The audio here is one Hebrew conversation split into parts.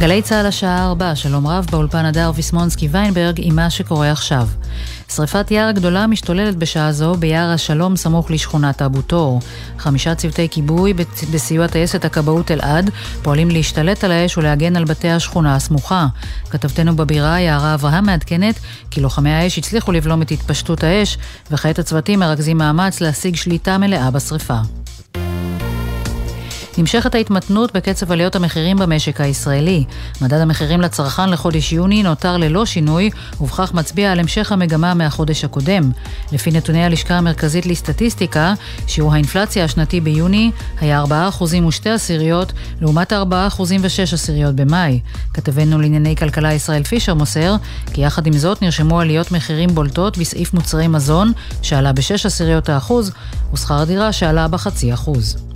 גלי צה"ל השעה 4, שלום רב באולפן הדר ויסמונסקי ויינברג עם מה שקורה עכשיו. שריפת יער גדולה משתוללת בשעה זו ביער השלום סמוך לשכונת אבו תור. חמישה צוותי כיבוי בסיוע טייסת הכבאות אלעד פועלים להשתלט על האש ולהגן על בתי השכונה הסמוכה. כתבתנו בבירה, יערה אברהם מעדכנת כי לוחמי האש הצליחו לבלום את התפשטות האש וכעת הצוותים מרכזים מאמץ להשיג שליטה מלאה בשריפה. נמשכת ההתמתנות בקצב עליות המחירים במשק הישראלי. מדד המחירים לצרכן לחודש יוני נותר ללא שינוי, ובכך מצביע על המשך המגמה מהחודש הקודם. לפי נתוני הלשכה המרכזית לסטטיסטיקה, שיעור האינפלציה השנתי ביוני היה 4% ו-2 עשיריות, לעומת 4% ו-6 עשיריות במאי. כתבנו לענייני כלכלה ישראל פישר מוסר, כי יחד עם זאת נרשמו עליות מחירים בולטות בסעיף מוצרי מזון, שעלה ב-6 עשיריות האחוז, ושכר דירה שעלה בחצי אחוז.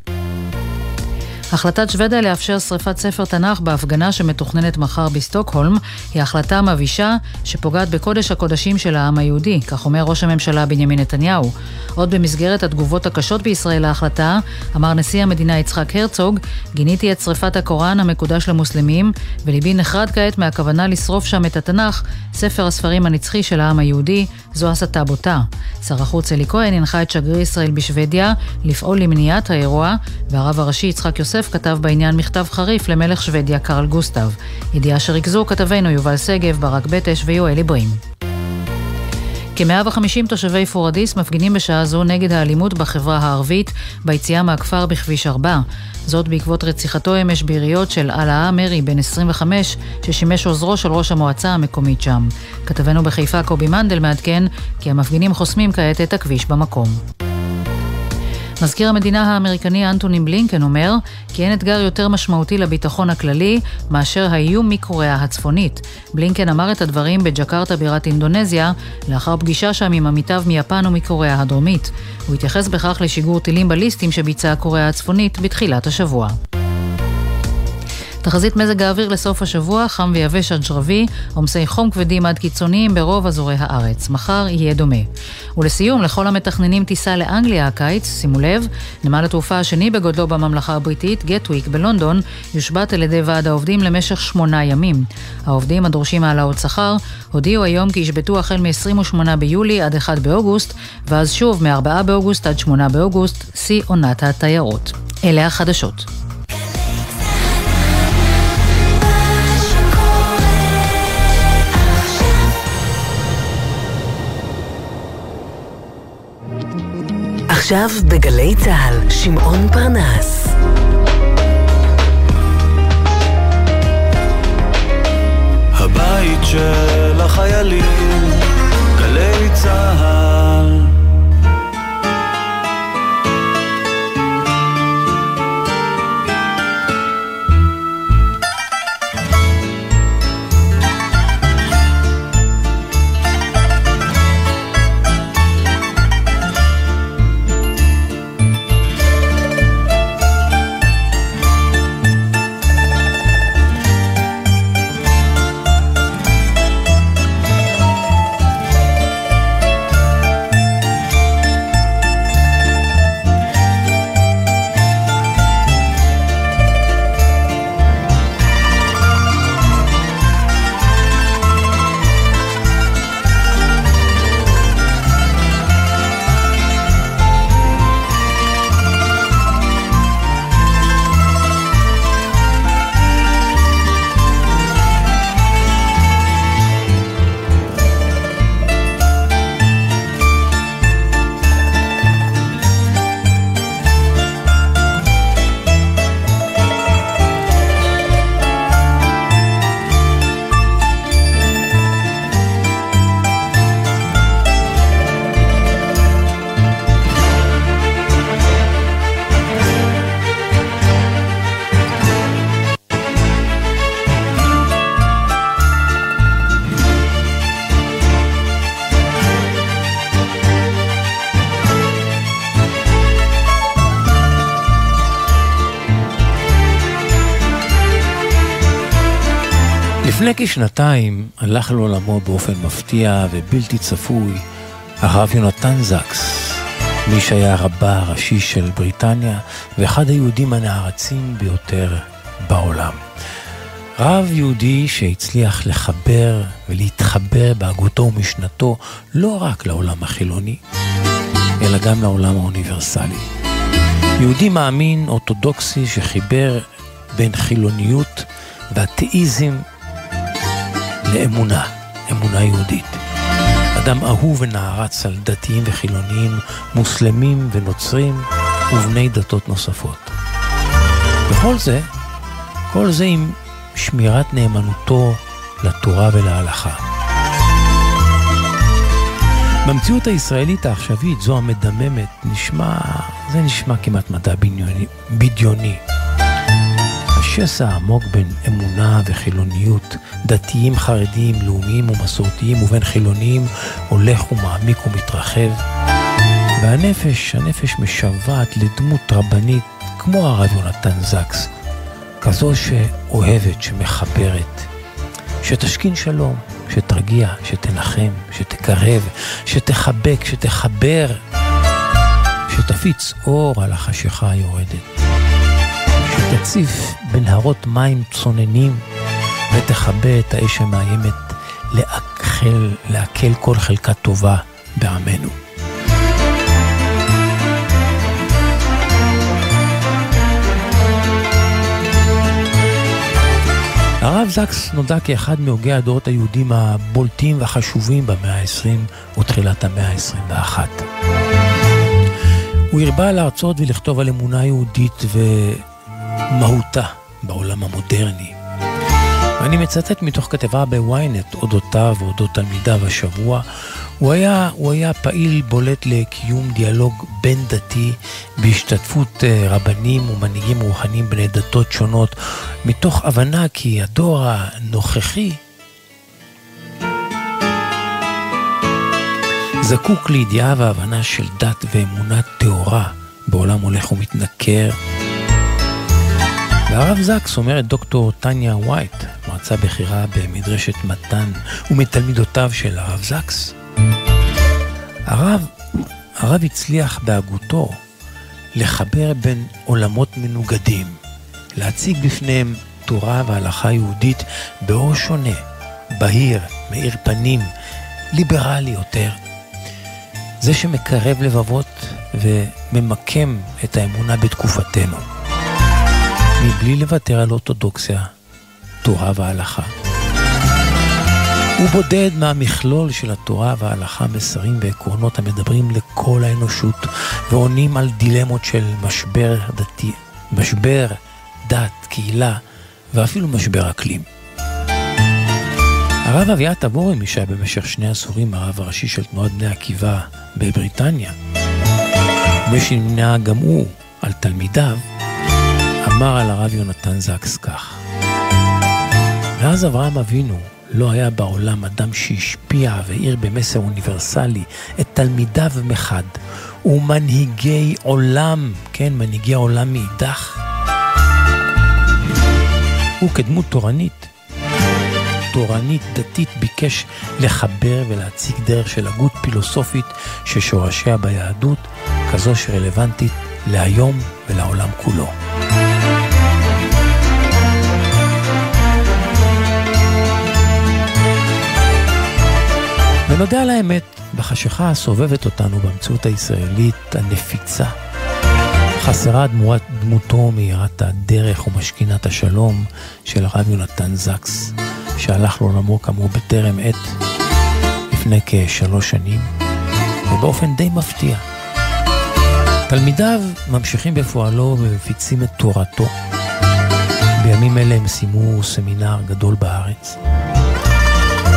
החלטת שוודיה לאפשר שריפת ספר תנ"ך בהפגנה שמתוכננת מחר בסטוקהולם היא החלטה מבישה שפוגעת בקודש הקודשים של העם היהודי, כך אומר ראש הממשלה בנימין נתניהו. עוד במסגרת התגובות הקשות בישראל להחלטה, אמר נשיא המדינה יצחק הרצוג, גיניתי את שריפת הקוראן המקודש למוסלמים, וליבי נחרד כעת מהכוונה לשרוף שם את התנ"ך, ספר הספרים הנצחי של העם היהודי, זו הסתה בוטה. שר החוץ אלי כהן הנחה את שגריר ישראל בשוודיה לפעול למניעת האירוע, והרב הראשי יצחק יוסף כתב בעניין מכתב חריף למלך שוודיה קרל גוסטב. ידיעה שריכזו כתבינו יובל שגב, ברק בטש ויואל עיברים. כ-150 תושבי פורדיס מפגינים בשעה זו נגד האלימות בחברה הערבית ביציאה מהכפר בכביש 4. זאת בעקבות רציחתו אמש ביריות של אלאה מרי, בן 25, ששימש עוזרו של ראש המועצה המקומית שם. כתבנו בחיפה קובי מנדל מעדכן כי המפגינים חוסמים כעת את הכביש במקום. מזכיר המדינה האמריקני אנטוני בלינקן אומר כי אין אתגר יותר משמעותי לביטחון הכללי מאשר האיום מקוריאה הצפונית. בלינקן אמר את הדברים בג'קרטה בירת אינדונזיה לאחר פגישה שם עם עמיתיו מיפן ומקוריאה הדרומית. הוא התייחס בכך לשיגור טילים בליסטיים שביצעה קוריאה הצפונית בתחילת השבוע. תחזית מזג האוויר לסוף השבוע, חם ויבש עד שרבי, עומסי חום כבדים עד קיצוניים ברוב אזורי הארץ. מחר יהיה דומה. ולסיום, לכל המתכננים טיסה לאנגליה הקיץ, שימו לב, נמל התעופה השני בגודלו בממלכה הבריטית, גטוויק בלונדון, יושבת על ידי ועד העובדים למשך שמונה ימים. העובדים הדורשים העלאות שכר הודיעו היום כי ישבתו החל מ-28 ביולי עד 1 באוגוסט, ואז שוב מ-4 באוגוסט עד 8 באוגוסט, שיא עונת התיירות. אלה החדשות. עכשיו בגלי צה"ל, שמעון פרנס. הבית של החיילים, כשנתיים הלך לעולמו באופן מפתיע ובלתי צפוי הרב יונתן זקס, מי שהיה רבה הראשי של בריטניה ואחד היהודים הנערצים ביותר בעולם. רב יהודי שהצליח לחבר ולהתחבר בהגותו ומשנתו לא רק לעולם החילוני, אלא גם לעולם האוניברסלי. יהודי מאמין אורתודוקסי שחיבר בין חילוניות ואתאיזם לאמונה, אמונה יהודית. אדם אהוב ונערץ על דתיים וחילוניים, מוסלמים ונוצרים ובני דתות נוספות. וכל זה, כל זה עם שמירת נאמנותו לתורה ולהלכה. במציאות הישראלית העכשווית, זו המדממת, נשמע, זה נשמע כמעט מדע בדיוני. בדיוני. השסע העמוק בין אמונה וחילוניות, דתיים, חרדיים, לאומיים ומסורתיים ובין חילוניים, הולך ומעמיק ומתרחב. והנפש, הנפש משוועת לדמות רבנית כמו הרב יונתן זקס, כזו שאוהבת, שמחברת, שתשכין שלום, שתרגיע, שתנחם, שתקרב, שתחבק, שתחבר, שתפיץ אור על החשיכה היורדת, שתציף בנהרות מים צוננים ותכבה את האש המאיימת לעכל, לעכל כל חלקה טובה בעמנו. הרב זקס נודע כאחד מהוגי הדורות היהודים הבולטים והחשובים במאה ה-20 ותחילת המאה ה-21. הוא הרבה להרצות ולכתוב על אמונה יהודית ומהותה בעולם המודרני. אני מצטט מתוך כתבה בוויינט אודותיו ואודות תלמידיו השבוע. הוא היה, הוא היה פעיל בולט לקיום דיאלוג בין דתי בהשתתפות אה, רבנים ומנהיגים רוחניים בני דתות שונות, מתוך הבנה כי הדור הנוכחי זקוק לידיעה והבנה של דת ואמונה טהורה בעולם הולך ומתנכר. והרב זקס אומר את דוקטור טניה וייט, מרצה בכירה במדרשת מתן ומתלמידותיו של הרב זקס. הרב, הרב הצליח בהגותו לחבר בין עולמות מנוגדים, להציג בפניהם תורה והלכה יהודית באור שונה, בהיר, מאיר פנים, ליברלי יותר. זה שמקרב לבבות וממקם את האמונה בתקופתנו. מבלי לוותר על אורתודוקסיה, תורה והלכה. הוא בודד מהמכלול של התורה וההלכה מסרים ועקרונות המדברים לכל האנושות ועונים על דילמות של משבר דתי, משבר דת, קהילה ואפילו משבר אקלים. הרב אביעד תבורי, מי שהיה במשך שני עשורים הרב הראשי של תנועת בני עקיבא בבריטניה, מי שנמנה גם הוא על תלמידיו, אמר על הרב יונתן זקס כך: מאז אברהם אבינו לא היה בעולם אדם שהשפיע והעיר במסר אוניברסלי את תלמידיו מחד ומנהיגי עולם, כן, מנהיגי עולם מאידך. הוא כדמות תורנית, תורנית דתית ביקש לחבר ולהציג דרך של הגות פילוסופית ששורשיה ביהדות, כזו שרלוונטית להיום ולעולם כולו. ונודה על האמת, בחשיכה הסובבת אותנו במציאות הישראלית הנפיצה, חסרה דמות, דמותו מאירת הדרך ומשכינת השלום של הרב יונתן זקס, שהלך לעולמו כאמור בטרם עת, לפני כשלוש שנים, ובאופן די מפתיע. תלמידיו ממשיכים בפועלו ומפיצים את תורתו. בימים אלה הם סיימו סמינר גדול בארץ.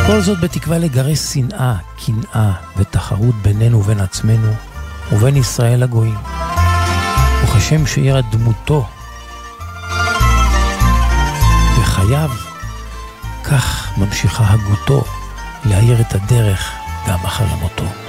כל זאת בתקווה לגרש שנאה, קנאה ותחרות בינינו ובין עצמנו ובין ישראל הגויים. וכשם שאירה דמותו בחייו, כך ממשיכה הגותו להאיר את הדרך גם אחרי מותו.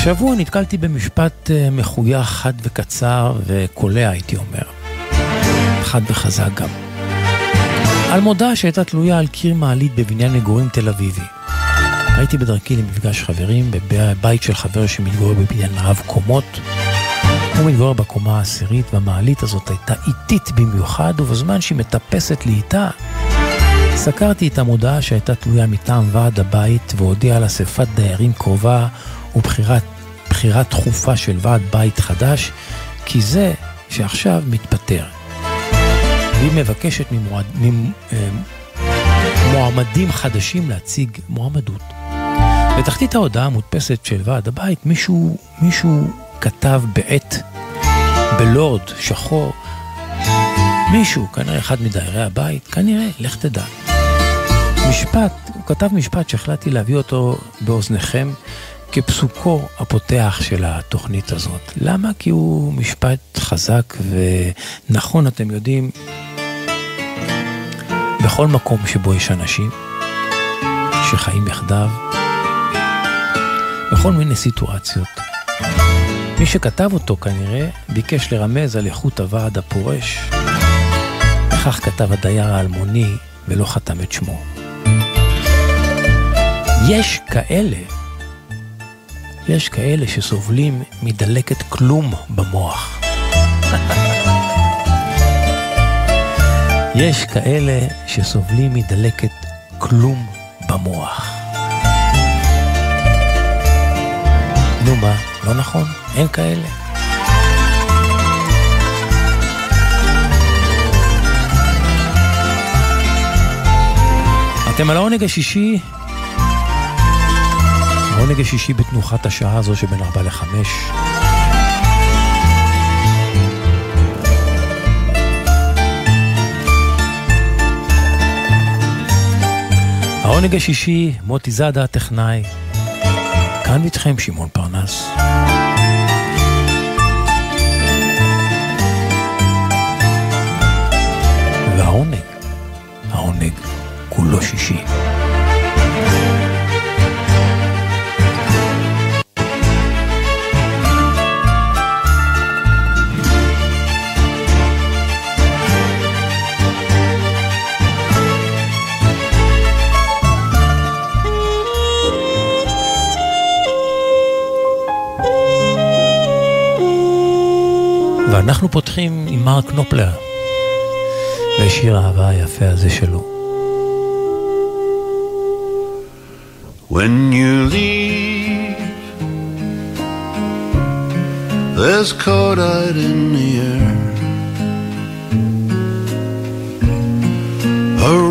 השבוע נתקלתי במשפט אה, מחוייך, חד וקצר וקולע, הייתי אומר. חד וחזק גם. על מודה שהייתה תלויה על קיר מעלית בבניין מגורים תל אביבי. הייתי בדרכי למפגש חברים בבית של חבר שמתגורר בבניין רב קומות. הוא מתגורר בקומה העשירית, והמעלית הזאת הייתה איטית במיוחד, ובזמן שהיא מטפסת לאיטה, סקרתי את המודעה שהייתה תלויה מטעם ועד הבית, והודיעה על אספת דיירים קרובה ובחירה דחופה של ועד בית חדש, כי זה שעכשיו מתפטר. והיא מבקשת ממועד, ממועמדים אה, חדשים להציג מועמדות. בתחתית ההודעה המודפסת של ועד הבית, מישהו, מישהו כתב בעט, בלורד, שחור, מישהו, כנראה אחד מדיירי הבית, כנראה, לך תדע. משפט, הוא כתב משפט שהחלטתי להביא אותו באוזניכם כפסוקו הפותח של התוכנית הזאת. למה? כי הוא משפט חזק ונכון, אתם יודעים, בכל מקום שבו יש אנשים שחיים יחדיו, בכל מיני סיטואציות. מי שכתב אותו כנראה ביקש לרמז על איכות הוועד הפורש, וכך כתב הדייר האלמוני ולא חתם את שמו. יש כאלה, יש כאלה שסובלים מדלקת כלום במוח. יש כאלה שסובלים מדלקת כלום במוח. נו מה, לא נכון? אין כאלה. אתם על העונג השישי, העונג השישי בתנוחת השעה הזו שבין 4 ל-5. העונג השישי, מוטי זאדה הטכנאי. כאן איתכם שמעון פרנס. והעונג, העונג כולו שישי. ואנחנו פותחים עם מרק נופלר, ושיר האהבה היפה הזה שלו. When you leave, there's. A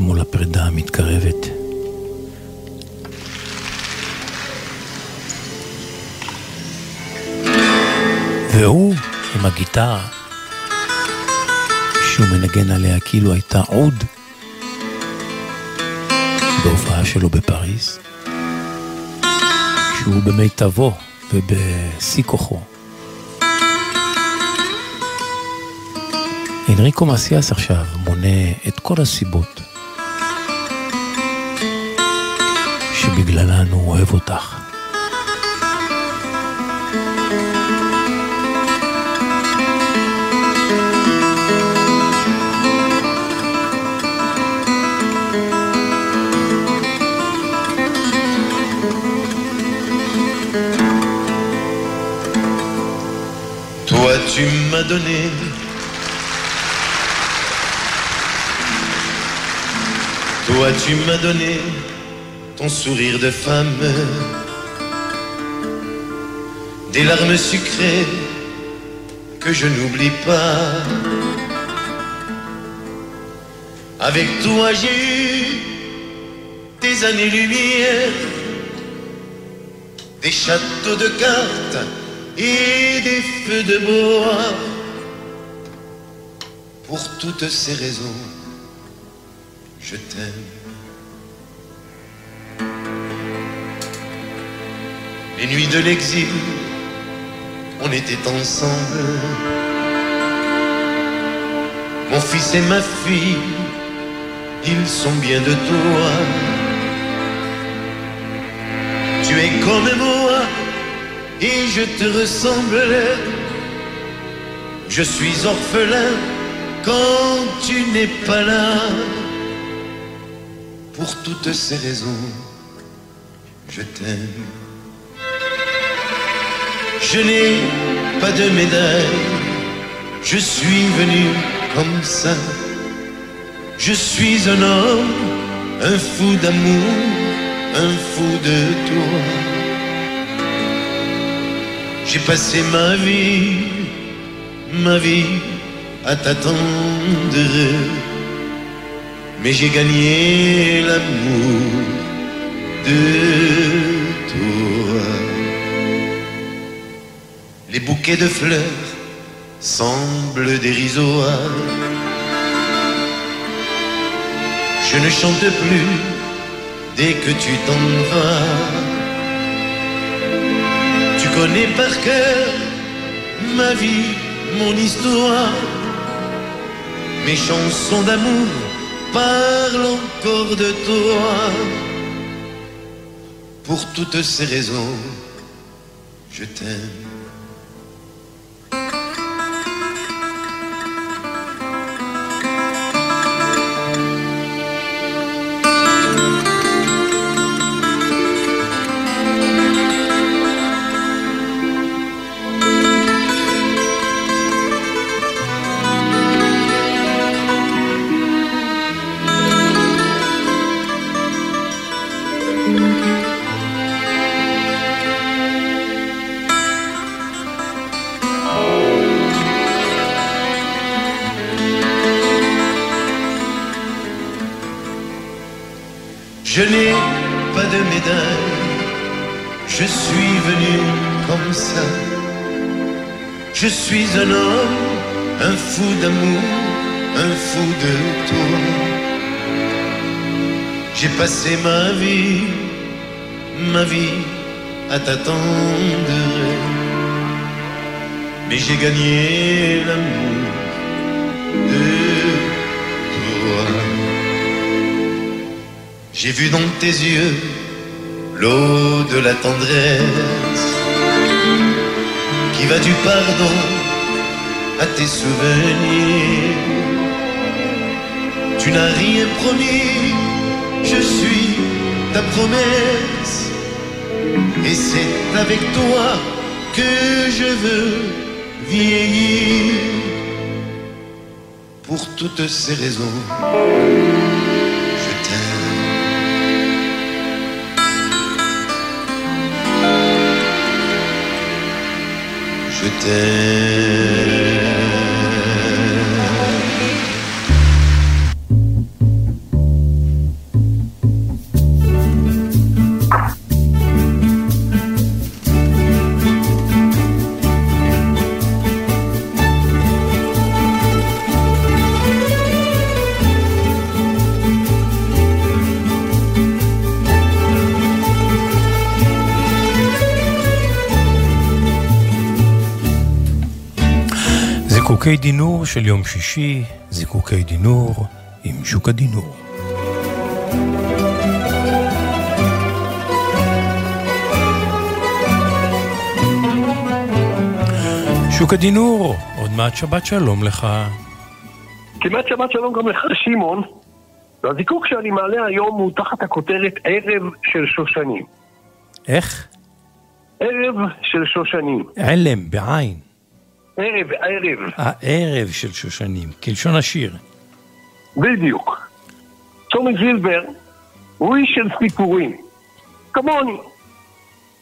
עצמו לפרידה המתקרבת. והוא עם הגיטרה, שהוא מנגן עליה כאילו הייתה עוד בהופעה שלו בפריז, שהוא במיטבו ובשיא כוחו. אנריקו מסיאס עכשיו מונה את כל הסיבות שבגללן הוא אוהב אותך. Toi tu m'as donné Toi tu m'as donné ton sourire de femme Des larmes sucrées que je n'oublie pas Avec toi j'ai eu des années-lumière Des châteaux de cartes et des feux de bois. Pour toutes ces raisons, je t'aime. Les nuits de l'exil, on était ensemble. Mon fils et ma fille, ils sont bien de toi. Tu es comme moi et je te ressemble. Je suis orphelin quand tu n'es pas là. Pour toutes ces raisons, je t'aime. Je n'ai pas de médaille, je suis venu comme ça. Je suis un homme, un fou d'amour, un fou de toi. J'ai passé ma vie, ma vie à t'attendre, mais j'ai gagné l'amour de Les bouquets de fleurs semblent dérisoires. Je ne chante plus dès que tu t'en vas. Tu connais par cœur ma vie, mon histoire. Mes chansons d'amour parlent encore de toi. Pour toutes ces raisons, je t'aime. Fou d'amour, un fou de toi. J'ai passé ma vie, ma vie à t'attendre. Mais j'ai gagné l'amour de toi. J'ai vu dans tes yeux l'eau de la tendresse qui va du pardon à tes souvenirs. Tu n'as rien promis, je suis ta promesse. Et c'est avec toi que je veux vieillir. Pour toutes ces raisons, je t'aime. Je t'aime. זיקוקי דינור של יום שישי, זיקוקי דינור עם שוק הדינור. שוק הדינור, עוד מעט שבת שלום לך. כמעט שבת שלום גם לך, שמעון. והזיקוק שאני מעלה היום הוא תחת הכותרת ערב של שושנים. איך? ערב של שושנים. עלם, בעין. ערב, ערב. הערב של שושנים, כלשון השיר. בדיוק. טומי זילבר הוא איש של סיפורים. כמוני.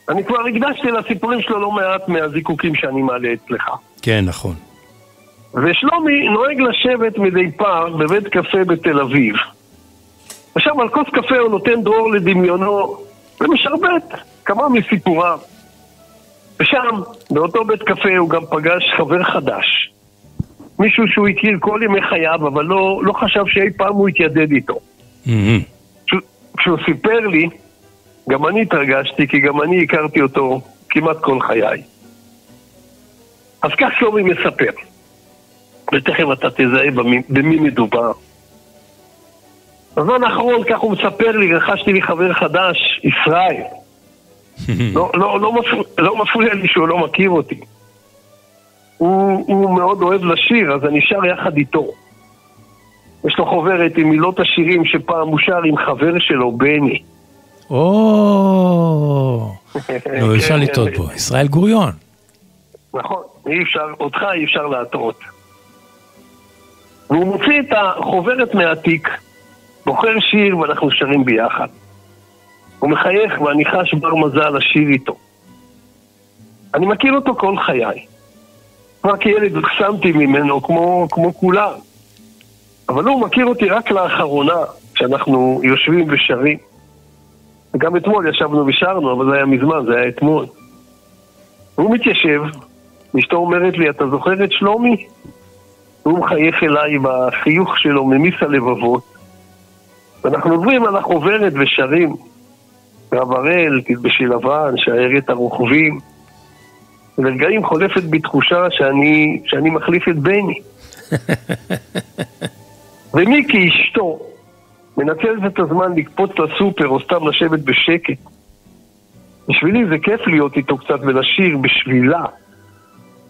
אני כבר הקדשתי לסיפורים שלו לא מעט מהזיקוקים שאני מעלה אצלך. כן, נכון. ושלומי נוהג לשבת מדי פעם בבית קפה בתל אביב. ושם על כוס קפה הוא נותן דרור לדמיונו ומשרבט כמה מסיפוריו. ושם, באותו בית קפה, הוא גם פגש חבר חדש. מישהו שהוא הכיר כל ימי חייו, אבל לא, לא חשב שאי פעם הוא יתיידד איתו. כשהוא- כשהוא סיפר לי, גם אני התרגשתי, כי גם אני הכרתי אותו כמעט כל חיי. אז כך שלומי מספר, ותכף אתה תזהה במי, במי מדובר. בזמן האחרון, כך הוא מספר לי, רכשתי לי חבר חדש, ישראל. לא, לא, לא, מפריע, לא מפריע לי שהוא לא מכיר אותי. הוא, הוא מאוד אוהב לשיר, אז אני שר יחד איתו. יש לו חוברת עם מילות השירים שפעם הוא שר עם חבר שלו, בני. או, נו, אפשר כן, לטעות. בו. ישראל גוריון. נכון, אי אפשר, אותך אי אפשר להטעות. והוא מוציא את החוברת מהתיק, בוחר שיר ואנחנו שרים ביחד. הוא מחייך ואני חש בר מזל לשיר איתו. אני מכיר אותו כל חיי. כבר כילד הוקסמתי ממנו כמו, כמו כולם. אבל הוא מכיר אותי רק לאחרונה, כשאנחנו יושבים ושרים. וגם אתמול ישבנו ושרנו, אבל זה היה מזמן, זה היה אתמול. הוא מתיישב, אשתו אומרת לי, אתה זוכר את שלומי? הוא מחייך אליי בחיוך שלו, ממיס הלבבות. ואנחנו עוברים על החוברת ושרים. רב הראל, תלבשי לבן, שיירת הרוכבים. ולרגעים חולפת בי תחושה שאני, שאני מחליף את בני. ומיקי, אשתו, מנצלת את הזמן לקפוץ לסופר או סתם לשבת בשקט. בשבילי זה כיף להיות איתו קצת ולשיר בשבילה.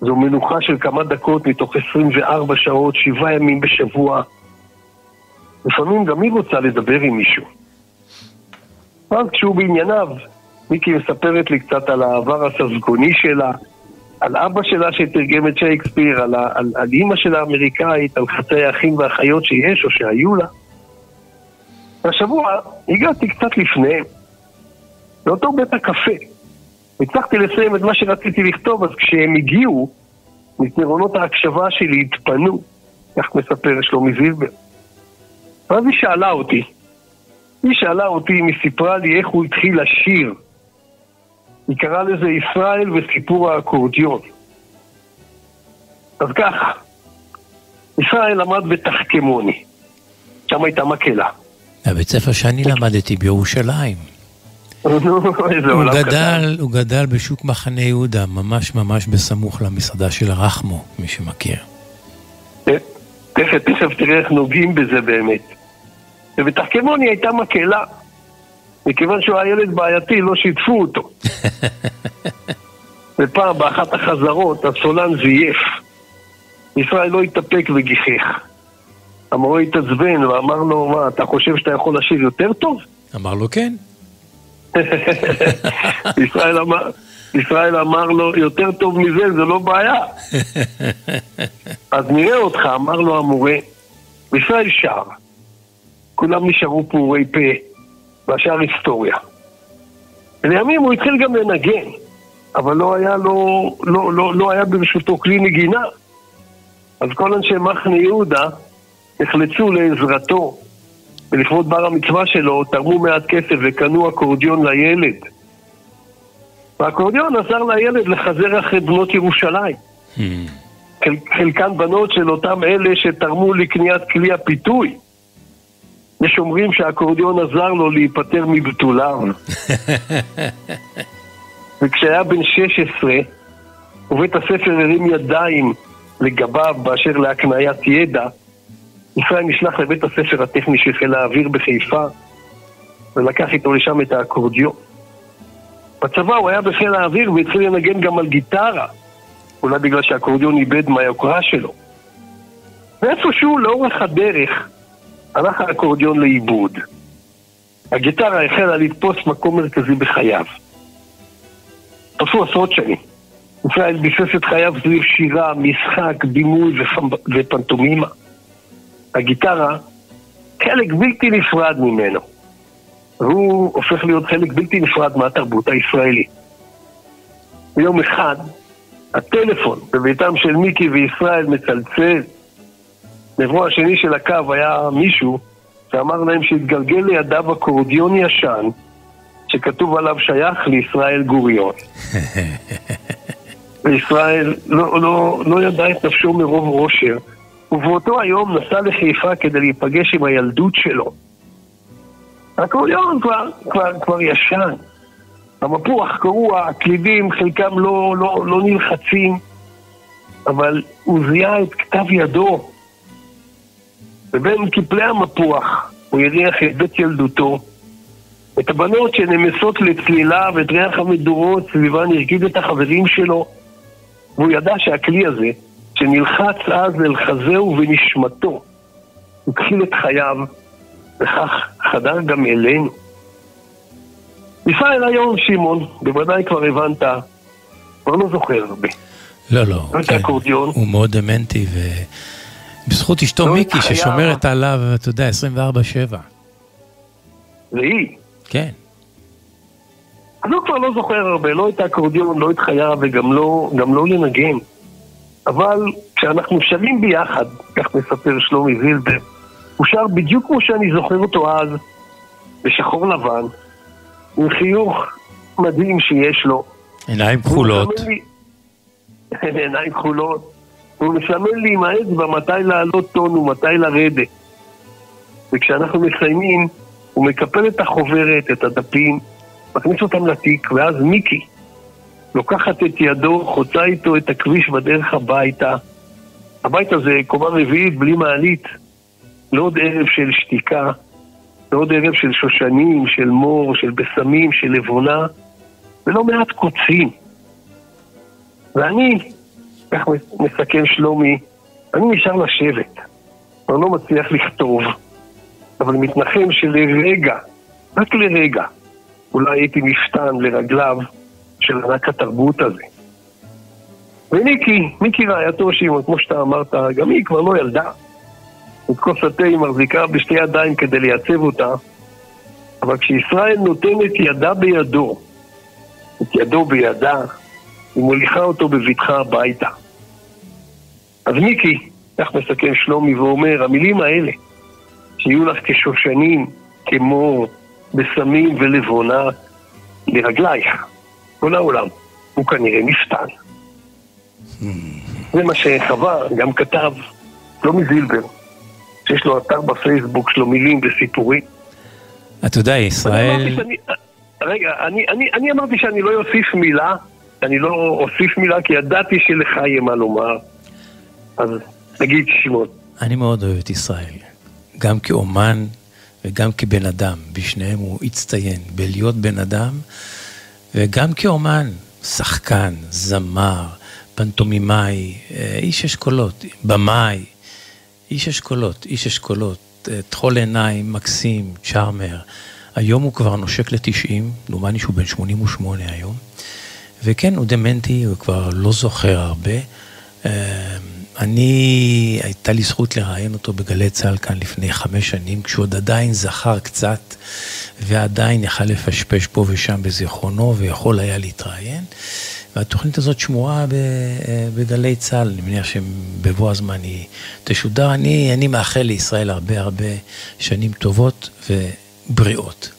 זו מנוחה של כמה דקות מתוך 24 שעות, שבעה ימים בשבוע. לפעמים גם היא רוצה לדבר עם מישהו. אז כשהוא בענייניו, מיקי מספרת לי קצת על העבר הססגוני שלה, על אבא שלה שתרגם את שייקספיר, על, על, על אימא שלה האמריקאית, על חצי האחים והאחיות שיש או שהיו לה. והשבוע הגעתי קצת לפניהם, לאותו בית הקפה. הצלחתי לסיים את מה שרציתי לכתוב, אז כשהם הגיעו, מסדרונות ההקשבה שלי התפנו, כך מספר שלומי זילבר. ואז היא שאלה אותי, היא שאלה אותי, היא סיפרה לי איך הוא התחיל לשיר. היא קראה לזה ישראל וסיפור האקורדיון. אז כך, ישראל למד בתחכמוני, שם הייתה מקהלה. הבית ספר שאני למדתי בירושלים. הוא גדל, הוא גדל בשוק מחנה יהודה, ממש ממש בסמוך למסעדה של הרחמו, מי שמכיר. תכף, תכף תראה איך נוגעים בזה באמת. ובתחכמוני הייתה מקהלה. מכיוון שהוא היה ילד בעייתי, לא שיתפו אותו. ופעם, באחת החזרות, הסולן זייף. ישראל לא התאפק וגיחך. המורה התעצבן ואמר לו, מה, אתה חושב שאתה יכול לשיר יותר טוב? אמר לו כן. ישראל אמר, ישראל אמר לו, יותר טוב מזה, זה לא בעיה. אז נראה אותך, אמר לו המורה. וישראל שר. כולם נשארו פעורי פה, והשאר היסטוריה. ולימים הוא התחיל גם לנגן, אבל לא היה, לו, לא, לא, לא היה ברשותו כלי נגינה. אז כל אנשי מחנה יהודה נחלצו לעזרתו, ולכבוד בר המצווה שלו תרמו מעט כסף וקנו אקורדיון לילד. והאקורדיון עזר לילד לחזר אחרי בנות ירושלים. Hmm. חל, חלקן בנות של אותם אלה שתרמו לקניית כלי הפיתוי. יש אומרים שהאקורדיון עזר לו להיפטר מבתוליו. וכשהיה בן 16, ובית הספר הרים ידיים לגביו באשר להקניית ידע, ישראל נשלח לבית הספר הטכני של חיל האוויר בחיפה, ולקח איתו לשם את האקורדיון. בצבא הוא היה בחיל האוויר והתחיל לנגן גם על גיטרה, אולי בגלל שהאקורדיון איבד מהיוקרה שלו. ואיפשהו לאורך הדרך הלך האקורדיון לאיבוד. הגיטרה החלה לתפוס מקום מרכזי בחייו. עשו עשרות שנים. ישראל ביסס את חייו סביב שירה, משחק, בימוי ופנטומימה. הגיטרה, חלק בלתי נפרד ממנו. והוא הופך להיות חלק בלתי נפרד מהתרבות הישראלית. ביום אחד, הטלפון בביתם של מיקי וישראל מצלצל. מעברו השני של הקו היה מישהו שאמר להם שהתגלגל לידיו אקורדיון ישן שכתוב עליו שייך לישראל גוריון. וישראל לא, לא, לא ידע את נפשו מרוב ראשר, ובאותו היום נסע לחיפה כדי להיפגש עם הילדות שלו. האקורדיון כבר, כבר, כבר ישן. המפוח קרוע, הקלידים חלקם לא, לא, לא נלחצים, אבל הוא זיהה את כתב ידו. ובין כפלי המפוח הוא הריח את בית ילדותו, את הבנות שנמסות לצלילה ואת ריח המדורות סביבן הרקיד את החברים שלו, והוא ידע שהכלי הזה, שנלחץ אז אל חזהו ונשמתו, התחיל את חייו, וכך חדר גם אלינו. ישראל היום, שמעון, בוודאי כבר הבנת, כבר לא זוכר הרבה. לא, לא, כן. הוא מאוד דמנטי, ובזכות אשתו לא מיקי, ששומרת עליו, אתה יודע, 24-7. והיא? כן. אז הוא כבר לא זוכר הרבה, לא את האקורדיון, לא את חייו, וגם לא, לא לנגן. אבל כשאנחנו שרים ביחד, כך מספר שלומי זילבר, הוא שר בדיוק כמו שאני זוכר אותו אז, בשחור לבן, עם חיוך מדהים שיש לו. עיניים כחולות. עיניים כחולות. הוא מסמן לי עם האצבע מתי לעלות טון ומתי לרדת. וכשאנחנו מסיימים, הוא מקפל את החוברת, את הדפים, מכניס אותם לתיק, ואז מיקי לוקחת את ידו, חוצה איתו את הכביש בדרך הביתה. הביתה זה קומה רביעית בלי מעלית, לעוד ערב של שתיקה, לעוד ערב של שושנים, של מור, של בשמים, של לבונה, ולא מעט קוצים. ואני, כך מסכם שלומי, אני נשאר לשבת. אני לא מצליח לכתוב, אבל מתנחם שלרגע, רק לרגע, אולי הייתי מפתן לרגליו של ענק התרבות הזה. ומיקי, מיקי רעייתו שמעון, כמו שאתה אמרת, גם היא כבר לא ילדה. את כוס התה היא מחזיקה בשתי ידיים כדי לייצב אותה, אבל כשישראל נותן את ידה בידו, את ידו בידה, היא מוליכה אותו בבטחה הביתה. אז מיקי, כך מסכם שלומי ואומר, המילים האלה, שיהיו לך כשושנים, כמו בסמים ולבונה לרגלייך. כל העולם הוא כנראה מפתן. זה מה שחווה גם כתב שלומי זילבר, שיש לו אתר בפייסבוק שלו מילים וסיפורים. אתה יודע, ישראל... רגע, אני, אני, אני אמרתי שאני לא אוסיף מילה, אני לא אוסיף מילה כי ידעתי שלך יהיה מה לומר, אז נגיד שמות. אני מאוד אוהב את ישראל, גם כאומן וגם כבן אדם, בשניהם הוא הצטיין, בלהיות בן אדם וגם כאומן, שחקן, זמר, פנטומימאי, אה, איש אשכולות, במאי, איש אשכולות, איש אשכולות, טחול עיניים, מקסים, צ'ארמר. היום הוא כבר נושק ל-90, דומני שהוא בן 88 היום. וכן, הוא דמנטי, הוא כבר לא זוכר הרבה. אה, אני, הייתה לי זכות לראיין אותו בגלי צה"ל כאן לפני חמש שנים, כשהוא עוד עדיין זכר קצת, ועדיין יכל לפשפש פה ושם בזיכרונו, ויכול היה להתראיין. והתוכנית הזאת שמורה בגלי צה"ל, אני מניח שבבוא הזמן היא תשודר. אני, אני מאחל לישראל הרבה הרבה שנים טובות ובריאות.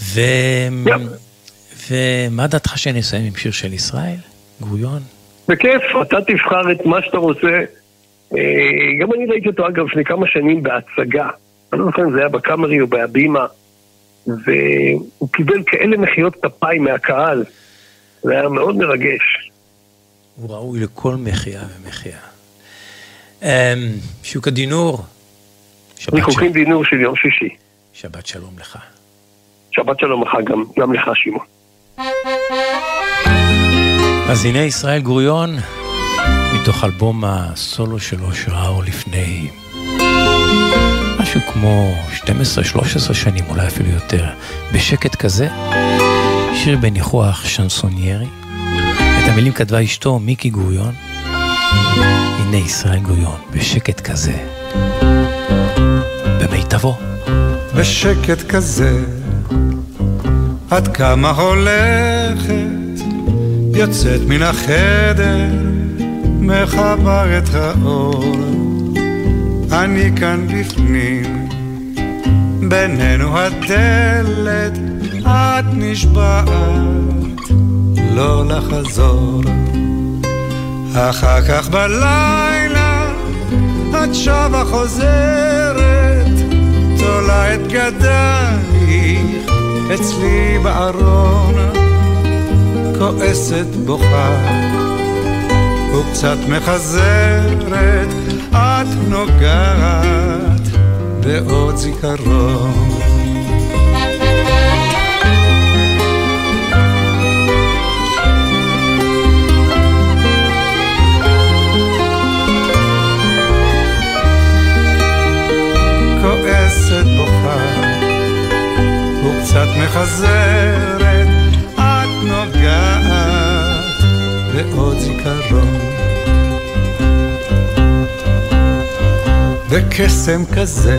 ו... ומה דעתך שאני אסיים עם שיר של ישראל? גוריון? בכיף, אתה תבחר את מה שאתה רוצה. אה, גם אני ראיתי אותו אגב לפני כמה שנים בהצגה. אני לא זוכר אם זה היה בקאמרי או בהבימה, והוא קיבל כאלה מחיאות כפיים מהקהל. זה היה מאוד מרגש. הוא ראוי לכל מחייה ומחייה. אמ, שוקה דינור, ניחוקים דינור של יום שישי. שבת שלום לך. שבת שלום לך גם, גם לך שמעון. אז הנה ישראל גוריון, מתוך אלבום הסולו שלו שראה אור לפני משהו כמו 12-13 שנים, אולי אפילו יותר, בשקט כזה. שיר בניחוח שנסוניירי. את המילים כתבה אשתו מיקי גוריון. הנה ישראל גוריון, בשקט כזה, במיטבו. בשקט כזה, עד כמה הולכת, יוצאת מן החדר, מחבר את האור. אני כאן בפנים, בינינו הדלת את נשבעת לא לחזור. אחר כך בלילה את שבה חוזרת, תולה את גדייך אצלי בארון, כועסת בוכה וקצת מחזרת, את נוגעת בעוד זיכרון. קצת מחזרת, את נוגעת בעוד זיכרון. וקסם כזה,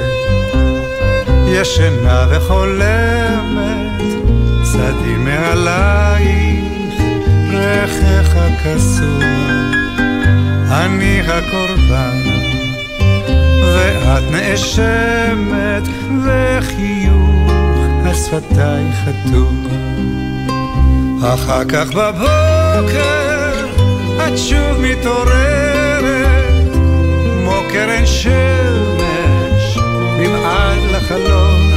ישנה וחולמת, צדי מעלייך, רכך הקסום. אני הקורבן, ואת נאשמת, וחיוך על חתום. אחר כך בבוקר את שוב מתעוררת, כמו קרן שמש נמעד לחלון,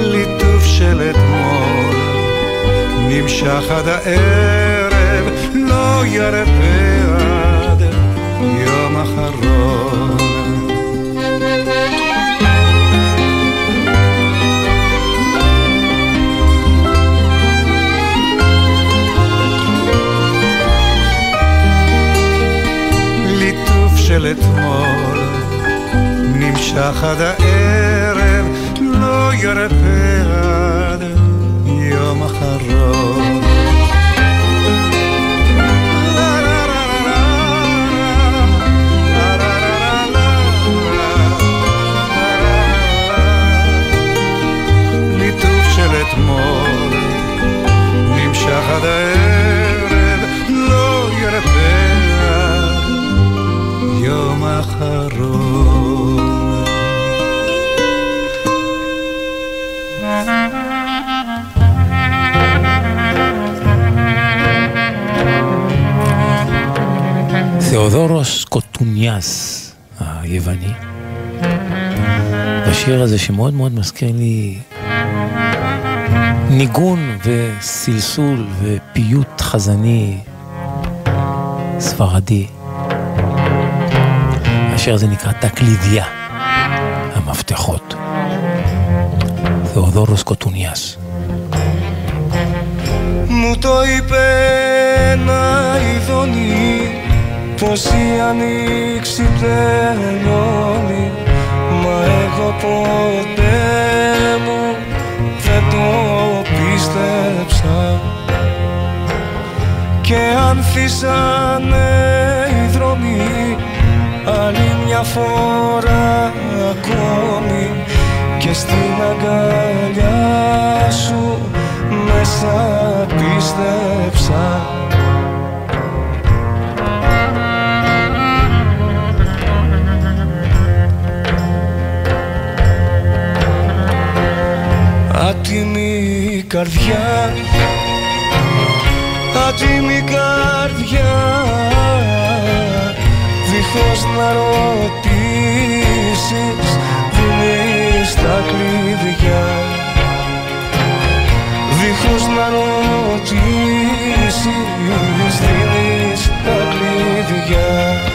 ליטוף של אתמול נמשך עד הערב, לא ירפא עד יום אחרון. של אתמול נמשך עד הערב, לא ירפא עד יום אחרון. אתמול נמשך עד הערב, תיאודורוס קוטוניאס היווני. השיר הזה שמאוד מאוד מזכיר לי ניגון וסלסול ופיוט חזני ספרדי. השיר הזה נקרא תקלידיה, המפתחות. תאודורוס קוטוניאס. Μου το είπε ένα ειδονί πως η ανοίξη τελειώνει Μα εγώ ποτέ μου δεν το πίστεψα Και ανθίσανε οι δρόμοι άλλη μια φορά ακόμη και στην αγκαλιά σου μέσα πίστεψα. Άτιμη καρδιά Άτιμη καρδιά Δίχως να ρωτήσεις Δίνεις τα κλειδιά. Δίχως να ρωτήσεις Δίνεις τα κλειδιά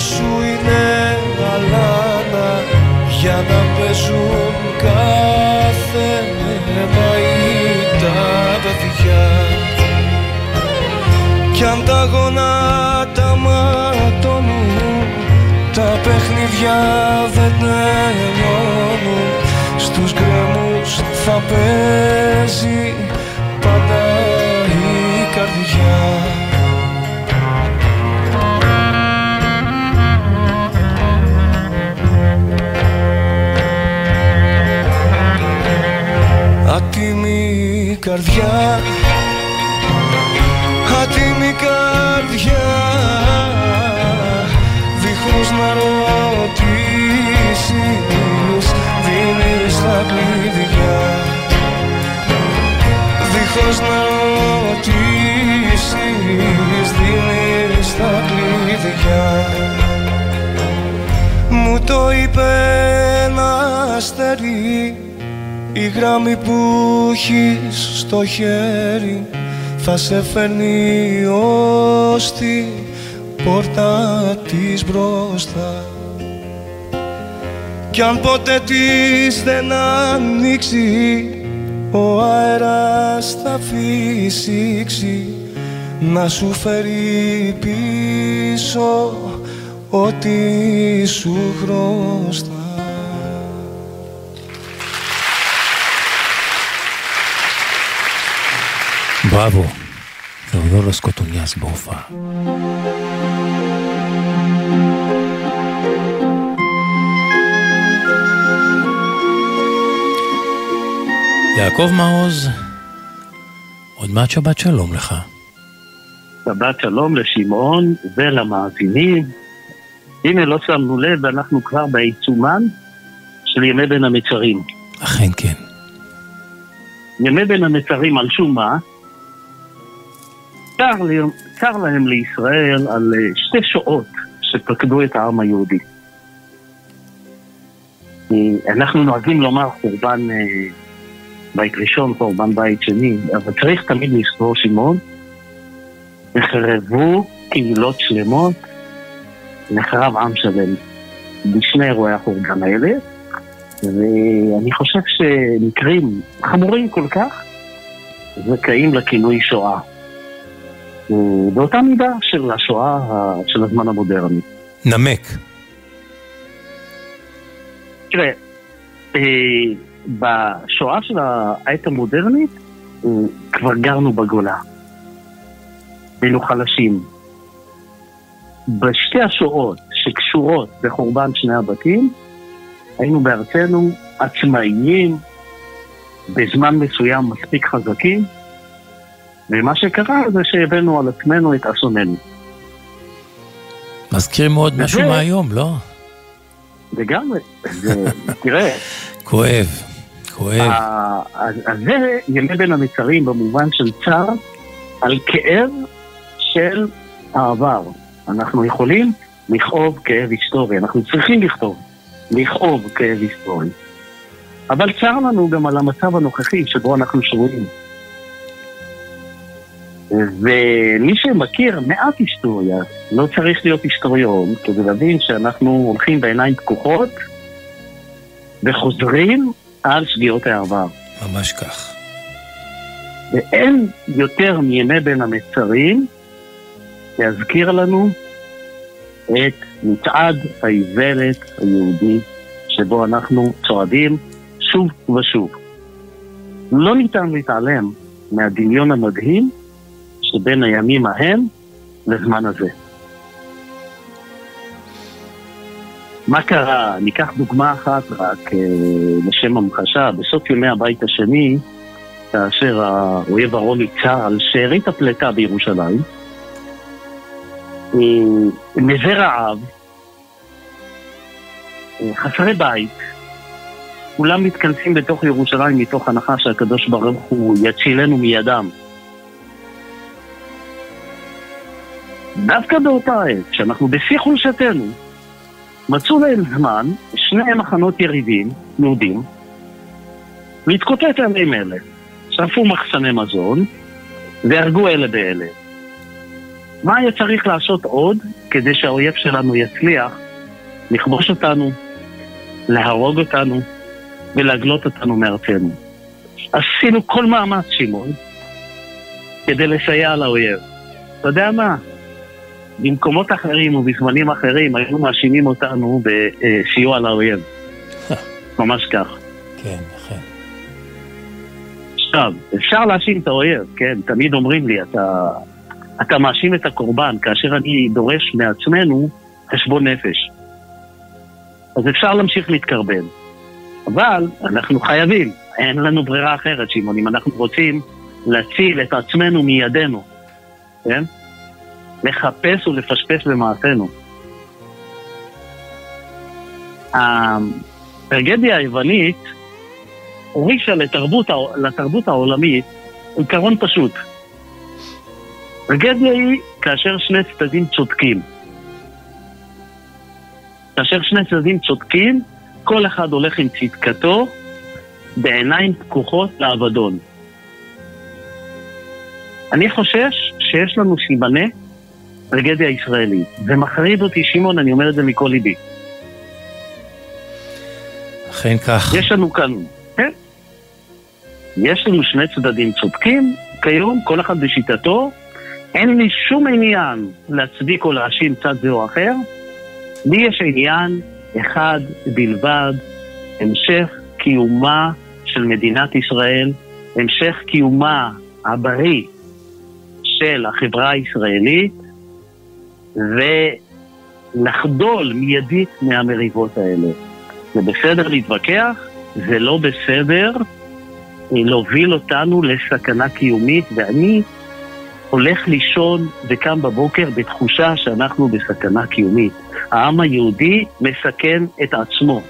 σου είναι αλάνα για να παίζουν κάθε ή τα παιδιά. Κι αν τα γονάτα ματώνουν τα παιχνίδια δεν τελειώνουν στους γκρεμούς θα παίζει καρδιά. Άτιμη καρδιά. Δίχως να ρωτήσεις Δίνεις τα κλειδιά. Δίχως να ρωτήσεις Δίνεις τα κλειδιά. Μου το είπε ένα αστέρι η γράμμη που έχει στο χέρι θα σε φέρνει ως τη πόρτα της μπροστά. Κι αν ποτέ της δεν ανοίξει ο αέρας θα φυσήξει να σου φέρει πίσω ό,τι σου χρωστά בראבו, תאודולוס קוטוניאס בהופעה. יעקב מעוז, עוד מעט שבת שלום לך. שבת שלום לשמעון ולמאזינים. הנה, לא שמנו לב, אנחנו כבר בעיצומן של ימי בין המצרים. אכן כן. ימי בין המצרים על שום מה? צר, לי, צר להם לישראל על אה, שתי שואות שפקדו את העם היהודי. אה, אנחנו נוהגים לומר חורבן אה, בית ראשון, חורבן בית שני, אבל צריך תמיד לזכור שמעון, נחרבו קהילות שלמות, נחרב עם שלם בשני אירועי החורבן האלה, ואני חושב שמקרים חמורים כל כך זכאים לכינוי שואה. באותה מידה של השואה של הזמן המודרני. נמק. תראה, אה, בשואה של העת המודרנית אה, כבר גרנו בגולה. היינו חלשים. בשתי השואות שקשורות בחורבן שני הבתים, היינו בארצנו עצמאיים, בזמן מסוים מספיק חזקים, ומה שקרה זה שהבאנו על עצמנו את אסוננו. מזכיר מאוד משהו מהיום, לא? לגמרי. תראה. כואב, כואב. אז זה ימי בין המצרים במובן של צער על כאב של העבר. אנחנו יכולים לכאוב כאב היסטורי, אנחנו צריכים לכתוב, לכאוב כאב היסטורי. אבל צר לנו גם על המצב הנוכחי שבו אנחנו שרויים. ומי שמכיר מעט היסטוריה, לא צריך להיות היסטוריון כדי להבין שאנחנו הולכים בעיניים פקוחות וחוזרים על שגיאות העבר. ממש כך. ואין יותר מימי בין המצרים להזכיר לנו את מצעד האיוולת היהודי שבו אנחנו צועדים שוב ושוב. לא ניתן להתעלם מהדמיון המדהים שבין הימים ההם לזמן הזה. מה קרה? ניקח דוגמה אחת רק אה, לשם המחשה. בסוף ימי הבית השני, כאשר האויב הרוני צה"ל שארית הפלטה בירושלים, אה, מזה רעב, אה, חסרי בית, כולם מתכנסים בתוך ירושלים מתוך הנחה שהקדוש ברוך הוא יצילנו מידם. דווקא באותה עת, כשאנחנו בשיא חולשתנו, מצאו להם זמן, שני מחנות יריבים, יהודים, להתקוטט עליהם אלה. שרפו מחסני מזון והרגו אלה באלה. מה היה צריך לעשות עוד כדי שהאויב שלנו יצליח לכבוש אותנו, להרוג אותנו ולהגלות אותנו מארצנו? עשינו כל מאמץ, שמעון, כדי לסייע לאויב. אתה יודע מה? במקומות אחרים ובזמנים אחרים היו מאשימים אותנו בסיוע לאויב. ממש כך. כן, אכן. עכשיו, אפשר להאשים את האויב, כן? תמיד אומרים לי, אתה, אתה מאשים את הקורבן, כאשר אני דורש מעצמנו חשבון נפש. אז אפשר להמשיך להתקרבן. אבל אנחנו חייבים, אין לנו ברירה אחרת, שמעון, אם אנחנו רוצים להציל את עצמנו מידינו, כן? לחפש ולפשפש במעשינו. הטרגדיה היוונית הורישה לתרבות, לתרבות העולמית עיקרון פשוט. טרגדיה היא כאשר שני צדדים צודקים. כאשר שני צדדים צודקים, כל אחד הולך עם צדקתו בעיניים פקוחות לאבדון. אני חושש שיש לנו סימני טרגדיה ישראלית. זה מחריד אותי, שמעון, אני אומר את זה מכל ליבי. אכן כך. יש לנו כאן, כן? יש לנו שני צדדים צודקים, כיום, כל אחד בשיטתו. אין לי שום עניין להצדיק או להאשים צד זה או אחר. לי יש עניין אחד בלבד, המשך קיומה של מדינת ישראל, המשך קיומה הבריא של החברה הישראלית, ולחדול מיידית מהמריבות האלה. זה בסדר להתווכח, זה לא בסדר להוביל אותנו לסכנה קיומית, ואני הולך לישון וקם בבוקר בתחושה שאנחנו בסכנה קיומית. העם היהודי מסכן את עצמו.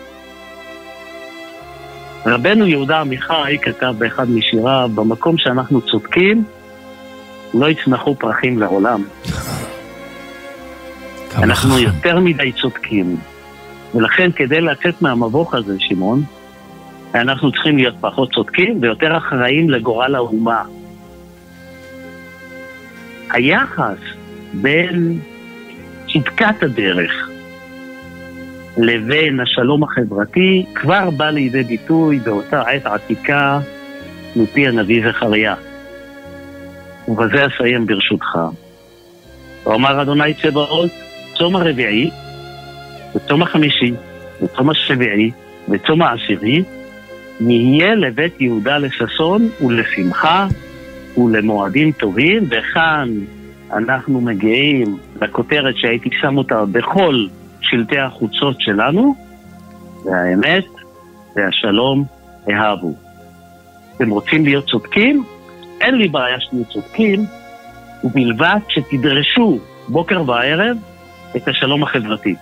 רבנו יהודה עמיחי כתב באחד משיריו, במקום שאנחנו צודקים, לא יצמחו פרחים לעולם. אנחנו חכם. יותר מדי צודקים. ולכן כדי לצאת מהמבוך הזה, שמעון, אנחנו צריכים להיות פחות צודקים ויותר אחראים לגורל האומה. היחס בין צדקת הדרך לבין השלום החברתי כבר בא לידי ביטוי באותה עת עתיקה מפי הנביא זכריה. ובזה אסיים ברשותך. הוא אמר אדוני צבאות, צום הרביעי, וצום החמישי, וצום השביעי, בצום העשירי, נהיה לבית יהודה לששון ולשמחה ולמועדים טובים, וכאן אנחנו מגיעים לכותרת שהייתי שם אותה בכל שלטי החוצות שלנו, והאמת והשלום אהבו. אתם רוצים להיות צודקים? אין לי בעיה שתהיו צודקים, ובלבד שתדרשו בוקר וערב את השלום החברתי.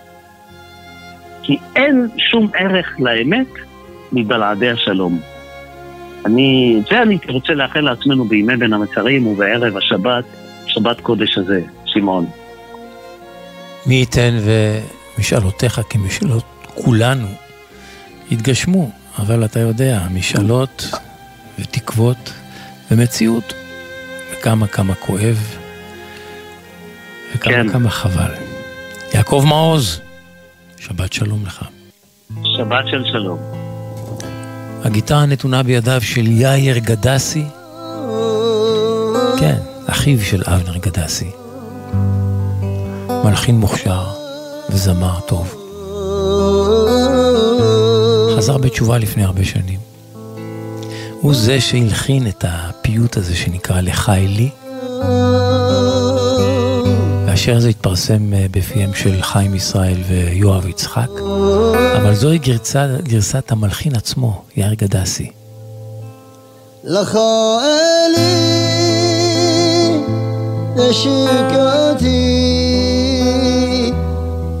כי אין שום ערך לאמת מבלעדי השלום. אני, זה אני רוצה לאחל לעצמנו בימי בין המצרים ובערב השבת, שבת קודש הזה, שמעון. מי ייתן ומשאלותיך כמשאלות כולנו יתגשמו, אבל אתה יודע, משאלות ותקוות ומציאות, וכמה כמה כואב, וכמה כן. כמה חבל. יעקב מעוז, שבת שלום לך. שבת של שלום. הגיטרה נתונה בידיו של יאיר גדסי, כן, אחיו של אבנר גדסי. מלחין מוכשר וזמר טוב. חזר בתשובה לפני הרבה שנים. הוא זה שהלחין את הפיוט הזה שנקרא לחי לי, והשיר הזה התפרסם אה, בפיהם של חיים ישראל ויואב יצחק, אבל זוהי גרצה, גרסת המלחין עצמו, יאיר גדסי.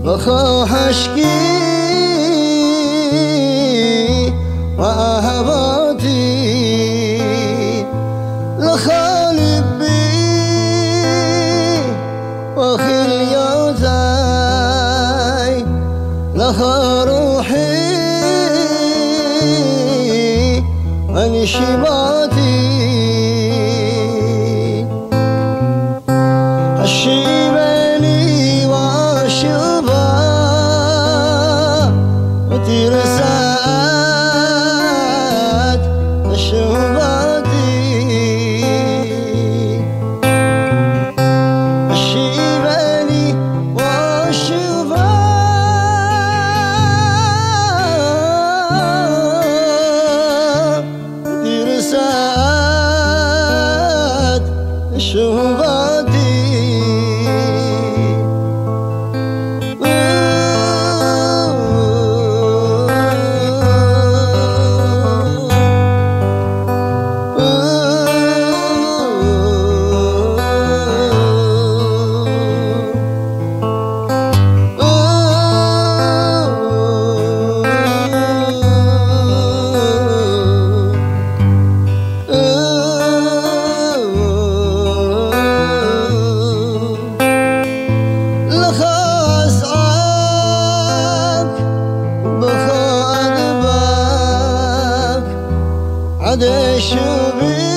בכה חשקי し There should be.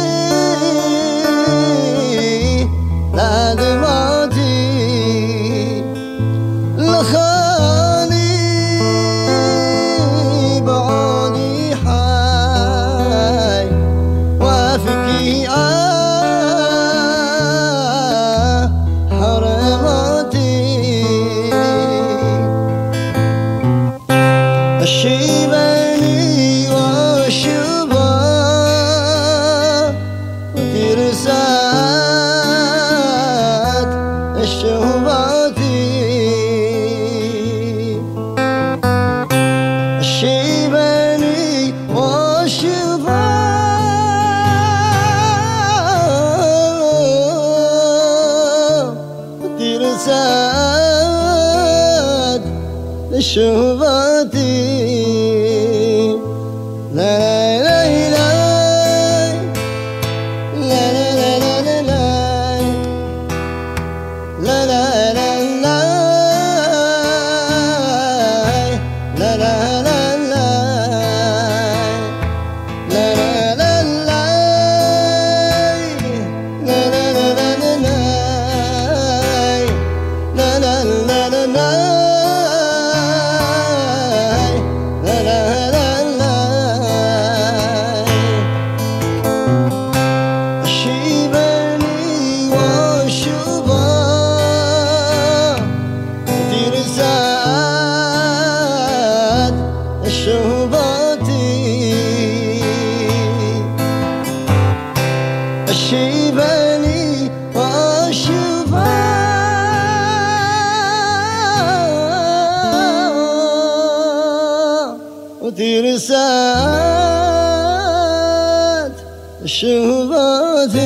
שובתי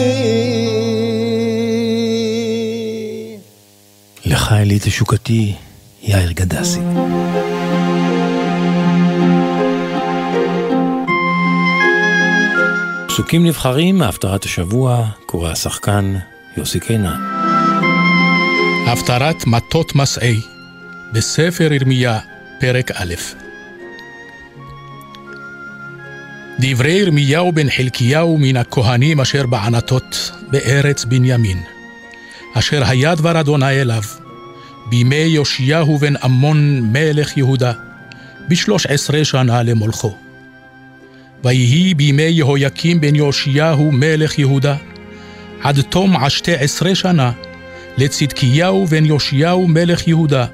לך אלי תשוקתי, יאיר גדסי. פסוקים נבחרים מהפטרת השבוע, קורא השחקן יוסי קינן. הפטרת מטות מסעי, בספר ירמיה, פרק א'. דברי ירמיהו בן חלקיהו מן הכהנים אשר בענתות בארץ בנימין, אשר היה דבר אדוני אליו, בימי יאשיהו בן עמון מלך יהודה, בשלוש עשרה שנה למולכו. ויהי בימי יהויקים בן יאשיהו מלך יהודה, עד תום עשתי עשרה שנה, לצדקיהו בן יאשיהו מלך יהודה,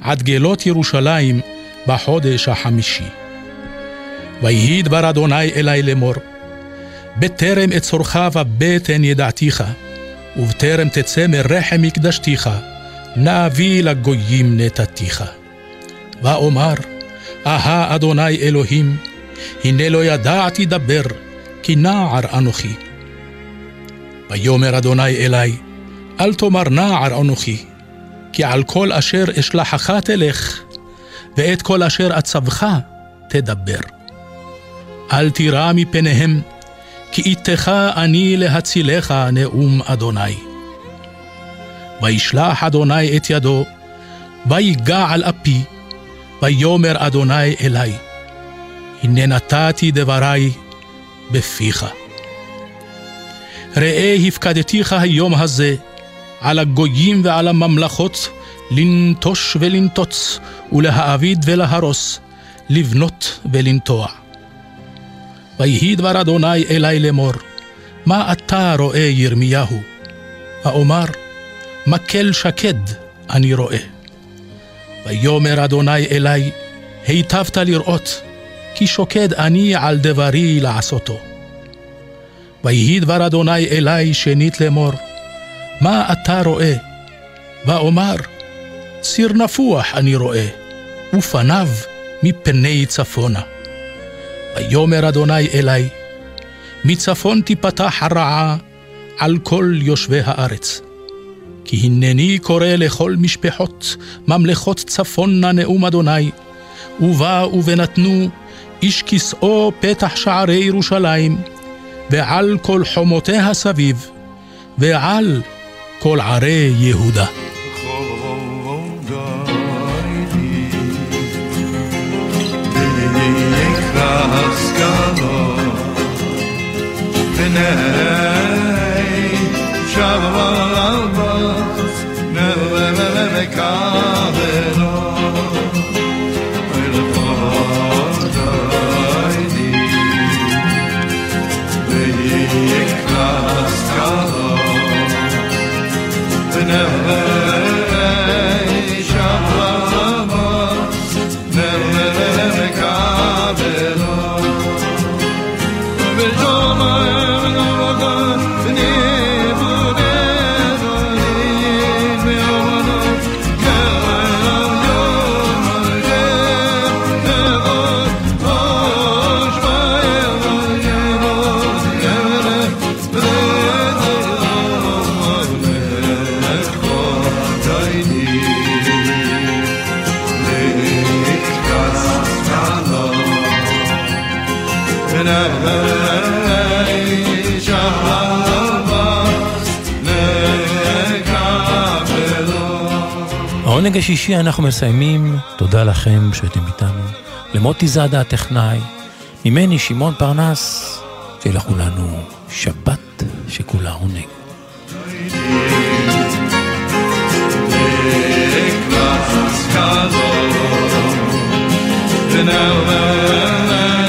עד גלות ירושלים בחודש החמישי. ויהי דבר אדוני אלי לאמור, בטרם אצורך בבטן ידעתיך, ובטרם תצא מרחם מקדשתיך, נביא לגויים נתתיך. ואומר, אהה אדוני אלוהים, הנה לא ידעתי דבר, כי נער אנוכי. ויאמר אדוני אלי, אל תאמר נער אנוכי, כי על כל אשר אשלחך תלך, ואת כל אשר אצבך תדבר. אל תירא מפניהם, כי איתך אני להצילך נאום אדוני. וישלח אדוני את ידו, ויגע על אפי, ויאמר אדוני אלי, הנה נתתי דברי בפיך. ראה הפקדתיך היום הזה על הגויים ועל הממלכות לנטוש ולנטוץ, ולהעביד ולהרוס, לבנות ולנטוע. ויהי דבר אדוני אלי לאמור, מה אתה רואה ירמיהו? האומר, מקל שקד אני רואה. ויאמר אדוני אלי, היטבת לראות, כי שוקד אני על דברי לעשותו. ויהי דבר אדוני אלי שנית לאמור, מה אתה רואה? ואומר, ציר נפוח אני רואה, ופניו מפני צפונה. ויאמר אדוני אלי, מצפון תיפתח הרעה על כל יושבי הארץ. כי הנני קורא לכל משפחות, ממלכות צפונה נאום אדוני, ובאו ונתנו איש כסאו פתח שערי ירושלים, ועל כל חומותיה סביב, ועל כל ערי יהודה. העונג שישי אנחנו מסיימים, תודה לכם שאתם איתנו. למוטי זאדה הטכנאי, ממני שמעון פרנס, שיהיה לכולנו שבת שכולה עונג. Now, Now, now, now.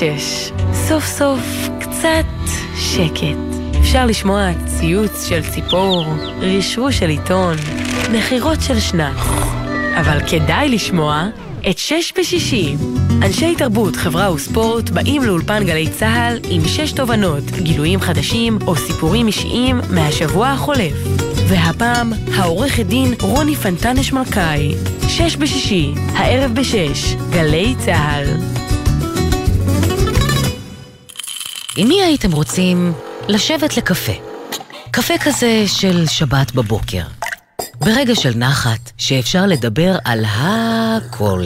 בשש, סוף סוף קצת שקט. אפשר לשמוע ציוץ של ציפור, רשרוש של עיתון, נחירות של שנץ. אבל כדאי לשמוע את שש בשישי. אנשי תרבות, חברה וספורט באים לאולפן גלי צה"ל עם שש תובנות, גילויים חדשים או סיפורים אישיים מהשבוע החולף. והפעם, העורכת דין רוני פנטנש מלכאי. שש בשישי, הערב בשש, גלי צה"ל. עם מי הייתם רוצים לשבת לקפה? קפה כזה של שבת בבוקר. ברגע של נחת, שאפשר לדבר על הכל.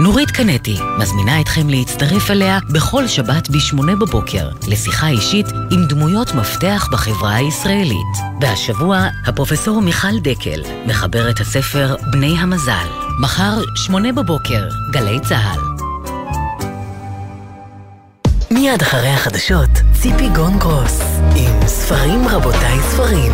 נורית קנטי מזמינה אתכם להצטרף אליה בכל שבת ב-8 בבוקר לשיחה אישית עם דמויות מפתח בחברה הישראלית. והשבוע, הפרופסור מיכל דקל מחבר את הספר בני המזל. מחר, 8 בבוקר, גלי צה"ל. מיד אחרי החדשות, ציפי גון גרוס, עם ספרים רבותיי ספרים.